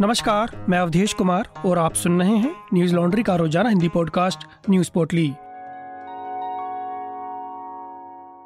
नमस्कार, मैं अवधेश कुमार और आप सुन रहे हैं न्यूज़ लॉन्ड्री का रोज़ाना हिंदी पॉडकास्ट न्यूज़ पोर्टली।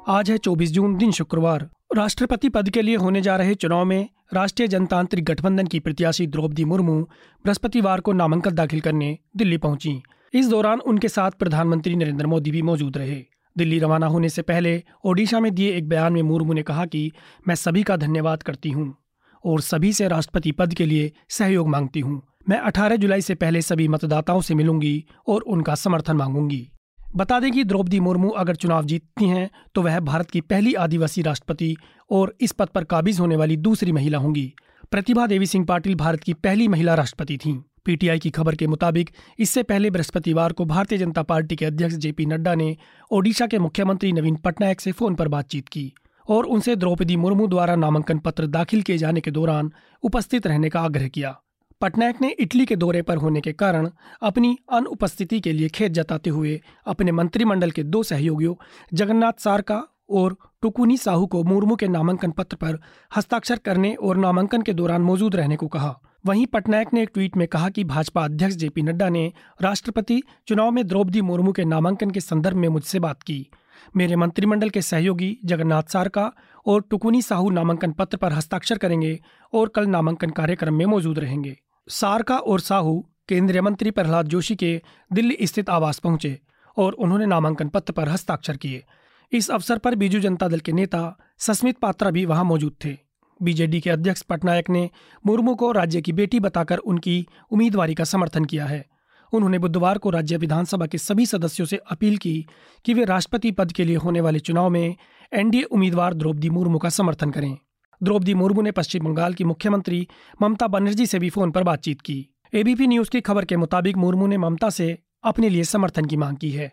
आज है 24 जून, दिन शुक्रवार। राष्ट्रपति पद के लिए होने जा रहे चुनाव में राष्ट्रीय जनतांत्रिक गठबंधन की प्रत्याशी द्रौपदी मुर्मू बृहस्पतिवार को नामांकन दाखिल करने दिल्ली पहुँची। इस दौरान उनके साथ प्रधानमंत्री नरेंद्र मोदी भी मौजूद रहे। दिल्ली रवाना होने से पहले ओडिशा में दिए एक बयान में मुर्मू ने कहा कि, मैं सभी का धन्यवाद करती हूँ। और सभी से राष्ट्रपति पद के लिए सहयोग मांगती हूँ। मैं 18 जुलाई से पहले सभी मतदाताओं से मिलूँगी और उनका समर्थन मांगूँगी। बता दें कि द्रौपदी मुर्मू अगर चुनाव जीतती हैं तो वह भारत की पहली आदिवासी राष्ट्रपति और इस पद पर काबिज होने वाली दूसरी महिला होंगी। प्रतिभा देवी सिंह पाटिल भारत की पहली महिला राष्ट्रपति थीं। पीटीआई की खबर के मुताबिक, इससे पहले बृहस्पतिवार को भारतीय जनता पार्टी के अध्यक्ष जेपी नड्डा ने ओडिशा के मुख्यमंत्री नवीन पटनायक से फ़ोन पर बातचीत की। और उनसे द्रौपदी मुर्मू द्वारा नामांकन पत्र दाखिल किए जाने के दौरान उपस्थित रहने का आग्रह किया। पटनायक ने इटली के दौरे पर होने के कारण अपनी अनुपस्थिति के लिए खेत जताते हुए अपने मंत्रिमंडल के दो सहयोगियों, जगन्नाथ सारका और टुकुनी साहू को मुर्मू के नामांकन पत्र पर हस्ताक्षर करने और नामांकन के दौरान मौजूद रहने को कहा। वहीं पटनायक ने एक ट्वीट में कहा कि भाजपा अध्यक्ष जेपी नड्डा ने राष्ट्रपति चुनाव में द्रौपदी मुर्मू के नामांकन के संदर्भ में मुझसे बात की। मेरे मंत्रिमंडल के सहयोगी जगन्नाथ सारका और टुकुनी साहू नामांकन पत्र पर हस्ताक्षर करेंगे और कल नामांकन कार्यक्रम में मौजूद रहेंगे। सारका और साहू केंद्रीय मंत्री प्रहलाद जोशी के दिल्ली स्थित आवास पहुँचे और उन्होंने नामांकन पत्र पर हस्ताक्षर किए। इस अवसर पर बीजू जनता दल के नेता सस्मित पात्रा भी वहाँ मौजूद थे। बीजेडी के अध्यक्ष पटनायक ने मुर्मू को राज्य की बेटी बताकर उनकी उम्मीदवारी का समर्थन किया है। उन्होंने बुधवार को राज्य विधानसभा के सभी सदस्यों से अपील की कि वे राष्ट्रपति पद के लिए होने वाले चुनाव में एनडीए उम्मीदवार द्रौपदी मुर्मू का समर्थन करें। द्रौपदी मुर्मू ने पश्चिम बंगाल की मुख्यमंत्री ममता बनर्जी से भी फ़ोन पर बातचीत की। एबीपी न्यूज़ की खबर के मुताबिक मुर्मू ने ममता से अपने लिए समर्थन की मांग की है।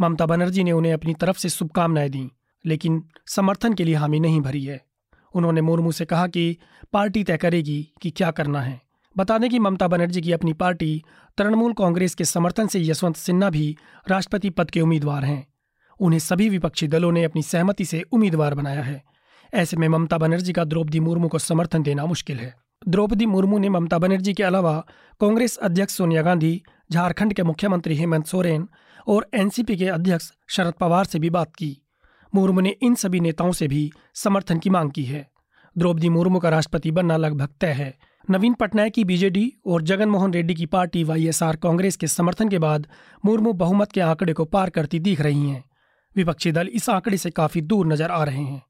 ममता बनर्जी ने उन्हें अपनी तरफ़ से शुभकामनाएँ दी, लेकिन समर्थन के लिए हामी नहीं भरी है। उन्होंने मुर्मू से कहा कि पार्टी तय करेगी कि क्या करना है। बता दें कि ममता बनर्जी की अपनी पार्टी तृणमूल कांग्रेस के समर्थन से यशवंत सिन्हा भी राष्ट्रपति पद के उम्मीदवार हैं। उन्हें सभी विपक्षी दलों ने अपनी सहमति से उम्मीदवार बनाया है। ऐसे में ममता बनर्जी का द्रौपदी मुर्मू को समर्थन देना मुश्किल है। द्रौपदी मुर्मू ने ममता बनर्जी के अलावा कांग्रेस अध्यक्ष सोनिया गांधी, झारखंड के मुख्यमंत्री हेमंत सोरेन और एनसीपी के अध्यक्ष शरद पवार से भी बात की। मुर्मू ने इन सभी नेताओं से भी समर्थन की मांग की है। द्रौपदी मुर्मू का राष्ट्रपति बनना लगभग तय है नवीन पटनायक की बीजेडी और जगनमोहन रेड्डी की पार्टी वाईएसआर कांग्रेस के समर्थन के बाद मुर्मू बहुमत के आंकड़े को पार करती दिख रही हैं। विपक्षी दल इस आंकड़े से काफ़ी दूर नज़र आ रहे हैं।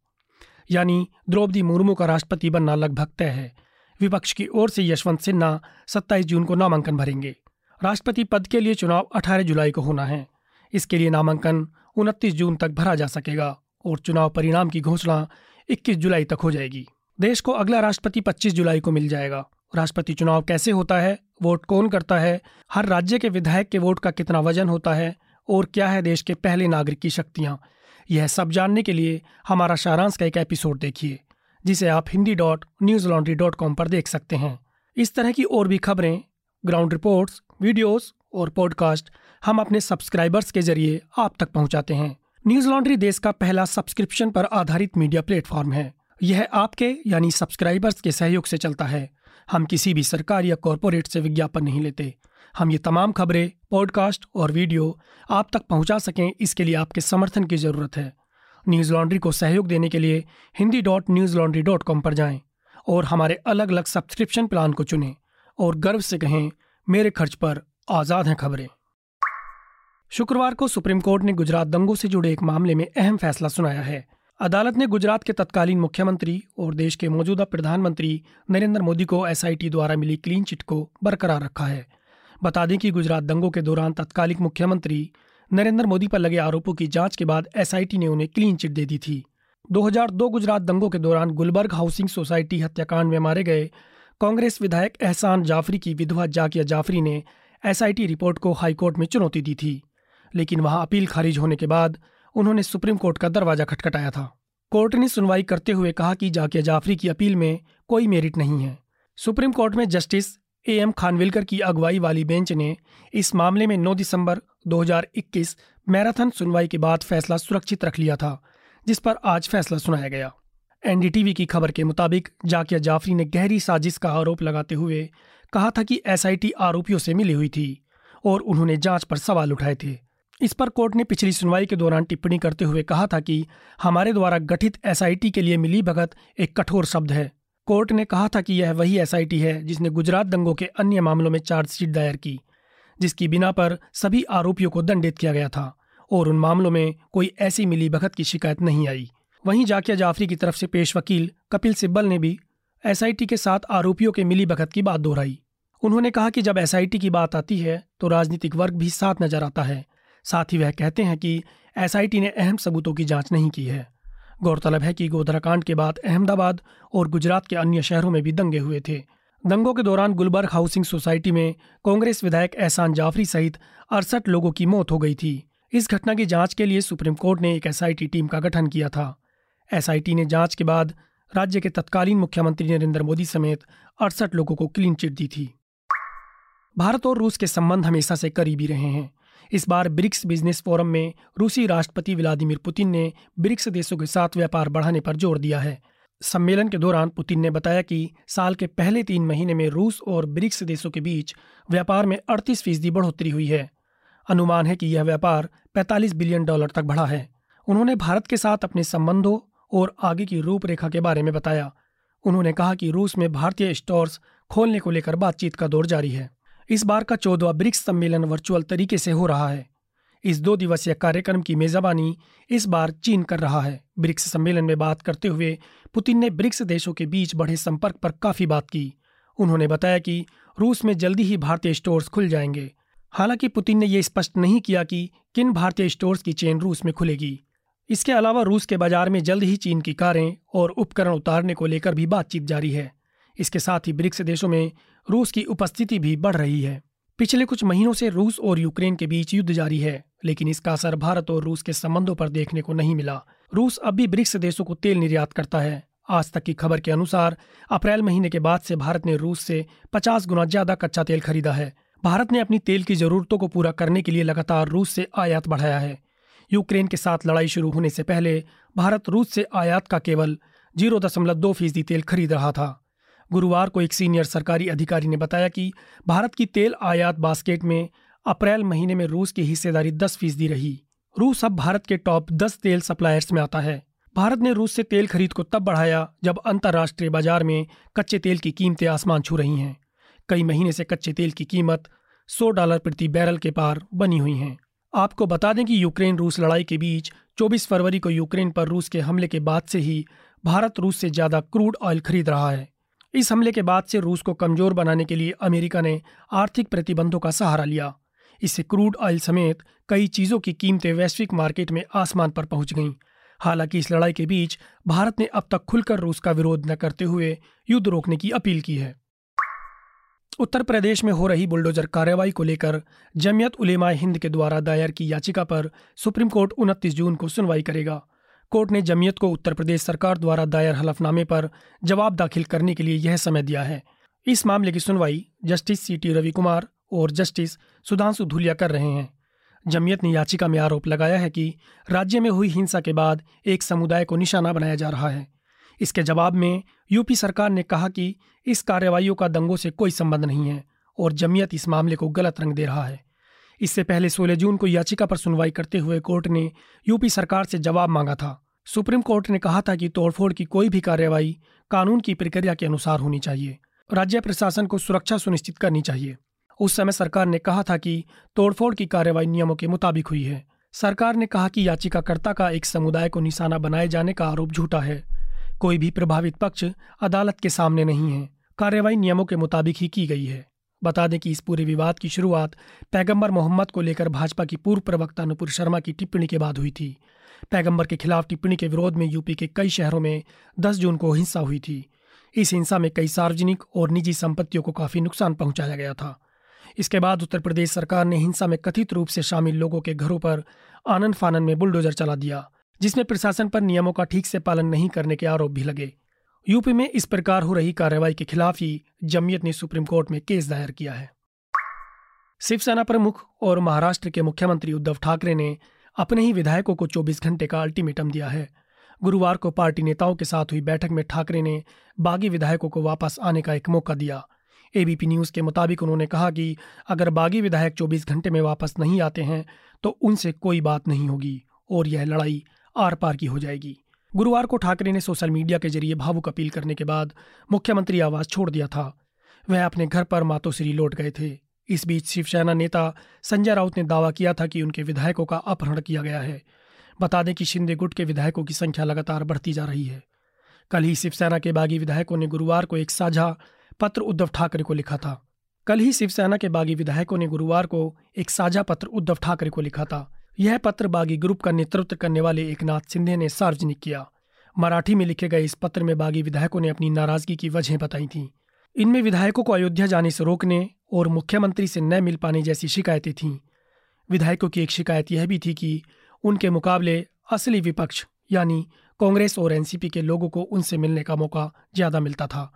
यानी द्रौपदी मुर्मू का राष्ट्रपति बनना लगभग तय है। विपक्ष की ओर से यशवंत सिन्हा 27 जून को नामांकन भरेंगे। राष्ट्रपति पद के लिए चुनाव 18 जुलाई को होना है। इसके लिए नामांकन 29 जून तक भरा जा सकेगा और चुनाव परिणाम की घोषणा 21 जुलाई तक हो जाएगी। देश को अगला राष्ट्रपति 25 जुलाई को मिल जाएगा। राष्ट्रपति चुनाव कैसे होता है? वोट कौन करता है? हर राज्य के विधायक के वोट का कितना वज़न होता है? और क्या है देश के पहले नागरिक की शक्तियाँ? यह सब जानने के लिए हमारा सारांश का एक एपिसोड देखिए, जिसे आप Hindi dot Newslaundry dot com पर देख सकते हैं। इस तरह की और भी खबरें, ग्राउंड रिपोर्ट्स, वीडियोस और पॉडकास्ट हम अपने सब्सक्राइबर्स के ज़रिए आप तक पहुंचाते हैं। न्यूज़ लॉन्ड्री देश का पहला सब्सक्रिप्शन पर आधारित मीडिया प्लेटफॉर्म है। यह आपके, यानी सब्सक्राइबर्स के सहयोग से चलता है। हम किसी भी सरकार या कॉरपोरेट से विज्ञापन नहीं लेते। हम ये तमाम खबरें पॉडकास्ट और वीडियो आप तक पहुँचा सकें, इसके लिए आपके समर्थन की ज़रूरत है। न्यूज़ लॉन्ड्री को सहयोग देने के लिए Hindi dot Newslaundry dot com पर जाएँ और हमारे अलग अलग सब्सक्रिप्शन प्लान को चुनें और गर्व से कहें, मेरे खर्च पर आज़ाद हैं खबरें। शुक्रवार को सुप्रीम कोर्ट ने गुजरात दंगों से जुड़े एक मामले में अहम फैसला सुनाया है। अदालत ने गुजरात के तत्कालीन मुख्यमंत्री और देश के मौजूदा प्रधानमंत्री नरेंद्र मोदी को एसआईटी द्वारा मिली क्लीन चिट को बरकरार रखा है। बता दें कि गुजरात दंगों के दौरान तत्कालिक मुख्यमंत्री नरेंद्र मोदी पर लगे आरोपों की जाँच के बाद एसआईटी ने उन्हें क्लीन चिट दे दी थी। 2002 गुजरात दंगों के दौरान गुलबर्ग हाउसिंग सोसाइटी हत्याकांड में मारे गए कांग्रेस विधायक एहसान जाफरी की विधवा जाकिया जाफरी ने एसआईटी रिपोर्ट को हाईकोर्ट में चुनौती दी थी, लेकिन वहाँ अपील खारिज होने के बाद उन्होंने सुप्रीम कोर्ट का दरवाज़ा खटखटाया था। कोर्ट ने सुनवाई करते हुए कहा कि जाकिया जाफरी की अपील में कोई मेरिट नहीं है। सुप्रीम कोर्ट में जस्टिस ए एम खानविलकर की अगुवाई वाली बेंच ने इस मामले में 9 दिसंबर 2021 मैराथन सुनवाई के बाद फैसला सुरक्षित रख लिया था, जिस पर आज फैसला सुनाया गया। एनडीटीवी की खबर के मुताबिक जाकिया जाफरी ने गहरी साजिश का आरोप लगाते हुए कहा था कि एसआईटी आरोपियों से मिली हुई थी और उन्होंने जाँच पर सवाल उठाए थे। इस पर कोर्ट ने पिछली सुनवाई के दौरान टिप्पणी करते हुए कहा था कि हमारे द्वारा गठित एसआईटी के लिए मिली भगत एक कठोर शब्द है। कोर्ट ने कहा था कि यह वही एसआईटी है जिसने गुजरात दंगों के अन्य मामलों में चार्जशीट दायर की, जिसकी बिना पर सभी आरोपियों को दंडित किया गया था और उन मामलों में कोई ऐसी मिली भगत की शिकायत नहीं आई। वहीं जाकिया जाफरी की तरफ़ से पेश वकील कपिल सिब्बल ने भी एसआईटी के साथ आरोपियों के मिली भगत की बात दोहराई। उन्होंने कहा कि जब एसआईटी की बात आती है तो राजनीतिक वर्ग भी साथ नज़र आता है। साथ ही वह कहते हैं कि एसआईटी ने अहम सबूतों की जाँच नहीं की है। गौरतलब है कि गोधराकांड के बाद अहमदाबाद और गुजरात के अन्य शहरों में भी दंगे हुए थे। दंगों के दौरान गुलबर्ग हाउसिंग सोसाइटी में कांग्रेस विधायक एहसान जाफरी सहित अड़सठ लोगों की मौत हो गई थी। इस घटना की जाँच के लिए सुप्रीम कोर्ट ने एक एसआईटी टीम का गठन किया था। एसआईटी ने जाँच के बाद राज्य के तत्कालीन मुख्यमंत्री नरेंद्र मोदी समेत अड़सठ लोगों को क्लीन चिट दी थी। भारत और रूस के संबंध हमेशा से करीबी रहे हैं। इस बार ब्रिक्स बिज़नेस फोरम में रूसी राष्ट्रपति व्लादिमीर पुतिन ने ब्रिक्स देशों के साथ व्यापार बढ़ाने पर ज़ोर दिया है। सम्मेलन के दौरान पुतिन ने बताया कि साल के पहले तीन महीने में रूस और ब्रिक्स देशों के बीच व्यापार में अड़तीस फ़ीसदी बढ़ोतरी हुई है। अनुमान है कि यह व्यापार 45 बिलियन डॉलर तक बढ़ा है। उन्होंने भारत के साथ अपने संबंधों और आगे की रूपरेखा के बारे में बताया। उन्होंने कहा कि रूस में भारतीय स्टोर्स खोलने को लेकर बातचीत का दौर जारी है। इस बार का चौदवा ब्रिक्स सम्मेलन वर्चुअल तरीके से हो रहा है। इस दो दिवसीय कार्यक्रम की मेजबानी इस बार चीन कर रहा है। ब्रिक्स सम्मेलन में बात करते हुए पुतिन ने ब्रिक्स देशों के बीच बढ़े संपर्क पर काफ़ी बात की। उन्होंने बताया कि रूस में जल्दी ही भारतीय स्टोर्स खुल जाएँगे। हालाँकि पुतिन ने यह स्पष्ट नहीं किया कि किन भारतीय स्टोर्स की चेन रूस में खुलेगी। इसके अलावा रूस के बाज़ार में जल्द ही चीन की कारें और उपकरण उतारने को लेकर भी बातचीत जारी है। इसके साथ ही ब्रिक्स देशों में रूस की उपस्थिति भी बढ़ रही है। पिछले कुछ महीनों से रूस और यूक्रेन के बीच युद्ध जारी है, लेकिन इसका असर भारत और रूस के संबंधों पर देखने को नहीं मिला। रूस अब भी ब्रिक्स देशों को तेल निर्यात करता है। आज तक की खबर के अनुसार, अप्रैल महीने के बाद से भारत ने रूस से 50 गुना ज़्यादा कच्चा तेल खरीदा है। भारत ने अपनी तेल की जरूरतों को पूरा करने के लिए लगातार रूस से आयात बढ़ाया है। यूक्रेन के साथ लड़ाई शुरू होने से पहले, भारत रूस से आयात का केवल ज़ीरो दशमलव दो फ़ीसदी तेल खरीद रहा था। गुरुवार को एक सीनियर सरकारी अधिकारी ने बताया कि भारत की तेल आयात बास्केट में अप्रैल महीने में रूस की हिस्सेदारी दस फ़ीसदी रही। रूस अब भारत के टॉप दस तेल सप्लायर्स में आता है। भारत ने रूस से तेल खरीद को तब बढ़ाया जब अंतर्राष्ट्रीय बाज़ार में कच्चे तेल की कीमतें आसमान छू रही हैं। कई महीने से कच्चे तेल की कीमत 100 डॉलर प्रति बैरल के पार बनी हुई हैं। आपको बता दें कि यूक्रेन रूस लड़ाई के बीच 24 फरवरी को यूक्रेन पर रूस के हमले के बाद से ही भारत रूस से ज़्यादा क्रूड ऑयल खरीद रहा है। इस हमले के बाद से रूस को कमज़ोर बनाने के लिए अमेरिका ने आर्थिक प्रतिबंधों का सहारा लिया। इससे क्रूड ऑयल समेत कई चीज़ों की कीमतें वैश्विक मार्केट में आसमान पर पहुँच गईं। हालाँकि इस लड़ाई के बीच भारत ने अब तक खुलकर रूस का विरोध न करते हुए युद्ध रोकने की अपील की है। उत्तर प्रदेश में हो रही बुलडोजर कार्रवाई को लेकर जमियत उलेमा हिंद के द्वारा दायर की याचिका पर सुप्रीम कोर्ट उनतीस जून को सुनवाई करेगा। कोर्ट ने जमीयत को उत्तर प्रदेश सरकार द्वारा दायर हलफनामे पर जवाब दाखिल करने के लिए यह समय दिया है। इस मामले की सुनवाई justice C T Ravi Kumar और जस्टिस सुधांशु धुलिया कर रहे हैं। जमीयत ने याचिका में आरोप लगाया है कि राज्य में हुई हिंसा के बाद एक समुदाय को निशाना बनाया जा रहा है। इसके जवाब में यूपी सरकार ने कहा कि इस कार्रवाइयों का दंगों से कोई संबंध नहीं है और जमियत इस मामले को गलत रंग दे रहा है। इससे पहले 16 जून को याचिका पर सुनवाई करते हुए कोर्ट ने यूपी सरकार से जवाब मांगा था। सुप्रीम कोर्ट ने कहा था कि तोड़फोड़ की कोई भी कार्रवाई कानून की प्रक्रिया के अनुसार होनी चाहिए। राज्य प्रशासन को सुरक्षा सुनिश्चित करनी चाहिए। उस समय सरकार ने कहा था कि तोड़फोड़ की कार्रवाई नियमों के मुताबिक हुई है। सरकार ने कहा कि याचिकाकर्ता का एक समुदाय को निशाना बनाए जाने का आरोप झूठा है। कोई भी प्रभावित पक्ष अदालत के सामने नहीं है। कार्रवाई नियमों के मुताबिक ही की गई है। बता दें कि इस पूरे विवाद की शुरुआत पैगंबर मोहम्मद को लेकर भाजपा की पूर्व प्रवक्ता नुपुर शर्मा की टिप्पणी के बाद हुई थी। पैगंबर के खिलाफ टिप्पणी के विरोध में यूपी के कई शहरों में 10 जून को हिंसा हुई थी। इस हिंसा में कई सार्वजनिक और निजी संपत्तियों को काफ़ी नुकसान पहुँचाया गया था। इसके बाद उत्तर प्रदेश सरकार ने हिंसा में कथित रूप से शामिल लोगों के घरों पर आनंद फानन में बुलडोजर चला दिया, जिसमें प्रशासन पर नियमों का ठीक से पालन नहीं करने के आरोप भी लगे। यूपी में इस प्रकार हो रही कार्रवाई के खिलाफ ही जमियत ने सुप्रीम कोर्ट में केस दायर किया है। शिवसेना प्रमुख और महाराष्ट्र के मुख्यमंत्री उद्धव ठाकरे ने अपने ही विधायकों को 24 घंटे का अल्टीमेटम दिया है। गुरुवार को पार्टी नेताओं के साथ हुई बैठक में ठाकरे ने बागी विधायकों को वापस आने का एक मौका दिया। एबीपी न्यूज़ के मुताबिक उन्होंने कहा कि अगर बागी विधायक 24 घंटे में वापस नहीं आते हैं तो उनसे कोई बात नहीं होगी और यह लड़ाई आर पार की हो जाएगी। गुरुवार को ठाकरे ने सोशल मीडिया के ज़रिए भावुक अपील करने के बाद मुख्यमंत्री आवास छोड़ दिया था। वह अपने घर पर मातोश्री लौट गए थे। इस बीच शिवसेना नेता संजय राउत ने दावा किया था कि उनके विधायकों का अपहरण किया गया है। बता दें कि शिंदे गुट के विधायकों की संख्या लगातार बढ़ती जा रही है। कल ही शिवसेना के बागी विधायकों ने गुरुवार को एक साझा पत्र उद्धव ठाकरे को लिखा था। कल ही शिवसेना के बागी विधायकों ने गुरुवार को एक साझा पत्र उद्धव ठाकरे को लिखा था। यह पत्र बागी ग्रुप का नेतृत्व करने वाले एक नाथ सिंधे ने सार्वजनिक किया। मराठी में लिखे गए इस पत्र में बागी विधायकों ने अपनी नाराज़गी की वजह बताई थी। इनमें विधायकों को अयोध्या जाने से रोकने और मुख्यमंत्री से न मिल पाने जैसी शिकायतें थीं। विधायकों की एक शिकायत यह भी थी कि उनके मुकाबले असली विपक्ष, यानी कांग्रेस और एनसीपी के लोगों को उनसे मिलने का मौका ज़्यादा मिलता था।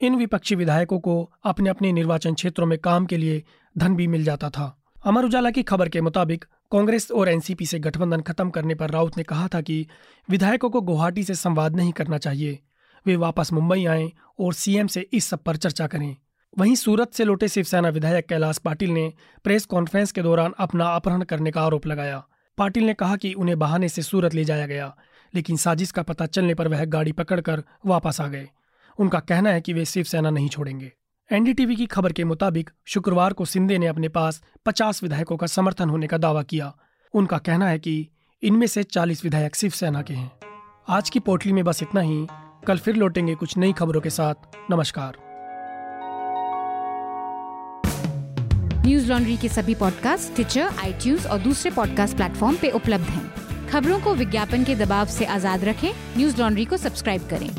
इन विपक्षी विधायकों को अपने अपने निर्वाचन क्षेत्रों में काम के लिए धन भी मिल जाता था। अमर उजाला की खबर के मुताबिक कांग्रेस और एनसीपी से गठबंधन खत्म करने पर राउत ने कहा था कि विधायकों को गुवाहाटी से संवाद नहीं करना चाहिए। वे वापस मुंबई आए और सीएम से इस सब पर चर्चा करें। वहीं सूरत से लौटे शिवसेना विधायक कैलाश पाटिल ने प्रेस कॉन्फ्रेंस के दौरान अपना अपहरण करने का आरोप लगाया। पाटिल ने कहा कि उन्हें बहाने से सूरत ले जाया गया, लेकिन साजिश का पता चलने पर वह गाड़ी पकड़कर वापस आ गए। उनका कहना है कि वे शिवसेना नहीं छोड़ेंगे। एनडीटीवी की खबर के मुताबिक शुक्रवार को सिंधे ने अपने पास 50 विधायकों का समर्थन होने का दावा किया। उनका कहना है कि इनमें से 40 विधायक शिवसेना के हैं। आज की पोटली में बस इतना ही। कल फिर लौटेंगे कुछ नई खबरों के साथ। नमस्कार। न्यूज़ लॉन्ड्री के सभी पॉडकास्ट ट्विटर आई और दूसरे पॉडकास्ट प्लेटफॉर्म पे उपलब्ध हैं। खबरों को विज्ञापन के दबाव से आज़ाद रखें। न्यूज़ लॉन्ड्री को सब्सक्राइब करें।